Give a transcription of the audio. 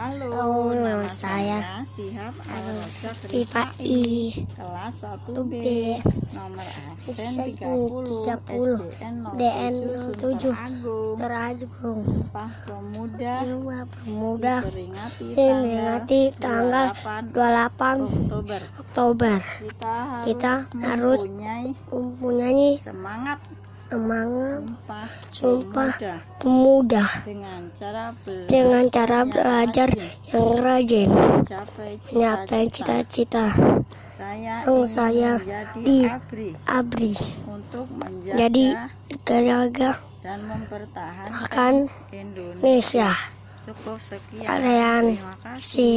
Halo, Halo, nama saya saya Sihab Al-Rojak Pipa I. Kelas 1B, 1B, nomor absen absen 30, 30, SDN DN 07, 07, Agung, Teragung. Sumpah Pemuda, Jiwa Pemuda. Diperingati tanggal tanggal 28 Oktober. Oktober. Kita harus, Kita harus mempunyai mempunyai semangat semangat. Sumpah, Sumpah. Pemuda. Pemuda. Dengan cara belajar dengan cara yang belajar rajin, yang rajin. Mencapai cita-cita. Saya yang saya di- abri. abri. Untuk menjaga jadi jaga dan mempertahankan Indonesia. Cukup sekian. kalian Terima kasih. si